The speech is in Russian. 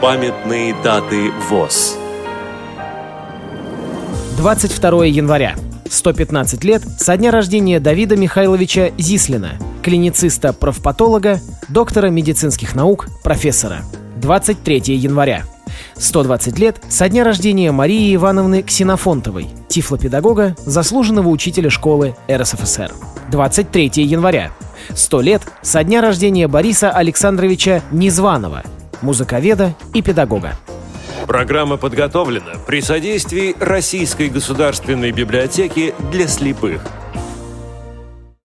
Памятные даты ВОЗ. 22 января. 115 лет со дня рождения Давида Михайловича Зислина, клинициста-профпатолога, доктора медицинских наук, профессора. 23 января. 120 лет со дня рождения Марии Ивановны Ксенофонтовой, тифлопедагога, заслуженного учителя школы РСФСР. 23 января. 100 лет со дня рождения Бориса Александровича Незваного, музыковеда и педагога. Программа подготовлена при содействии Российской государственной библиотеки для слепых –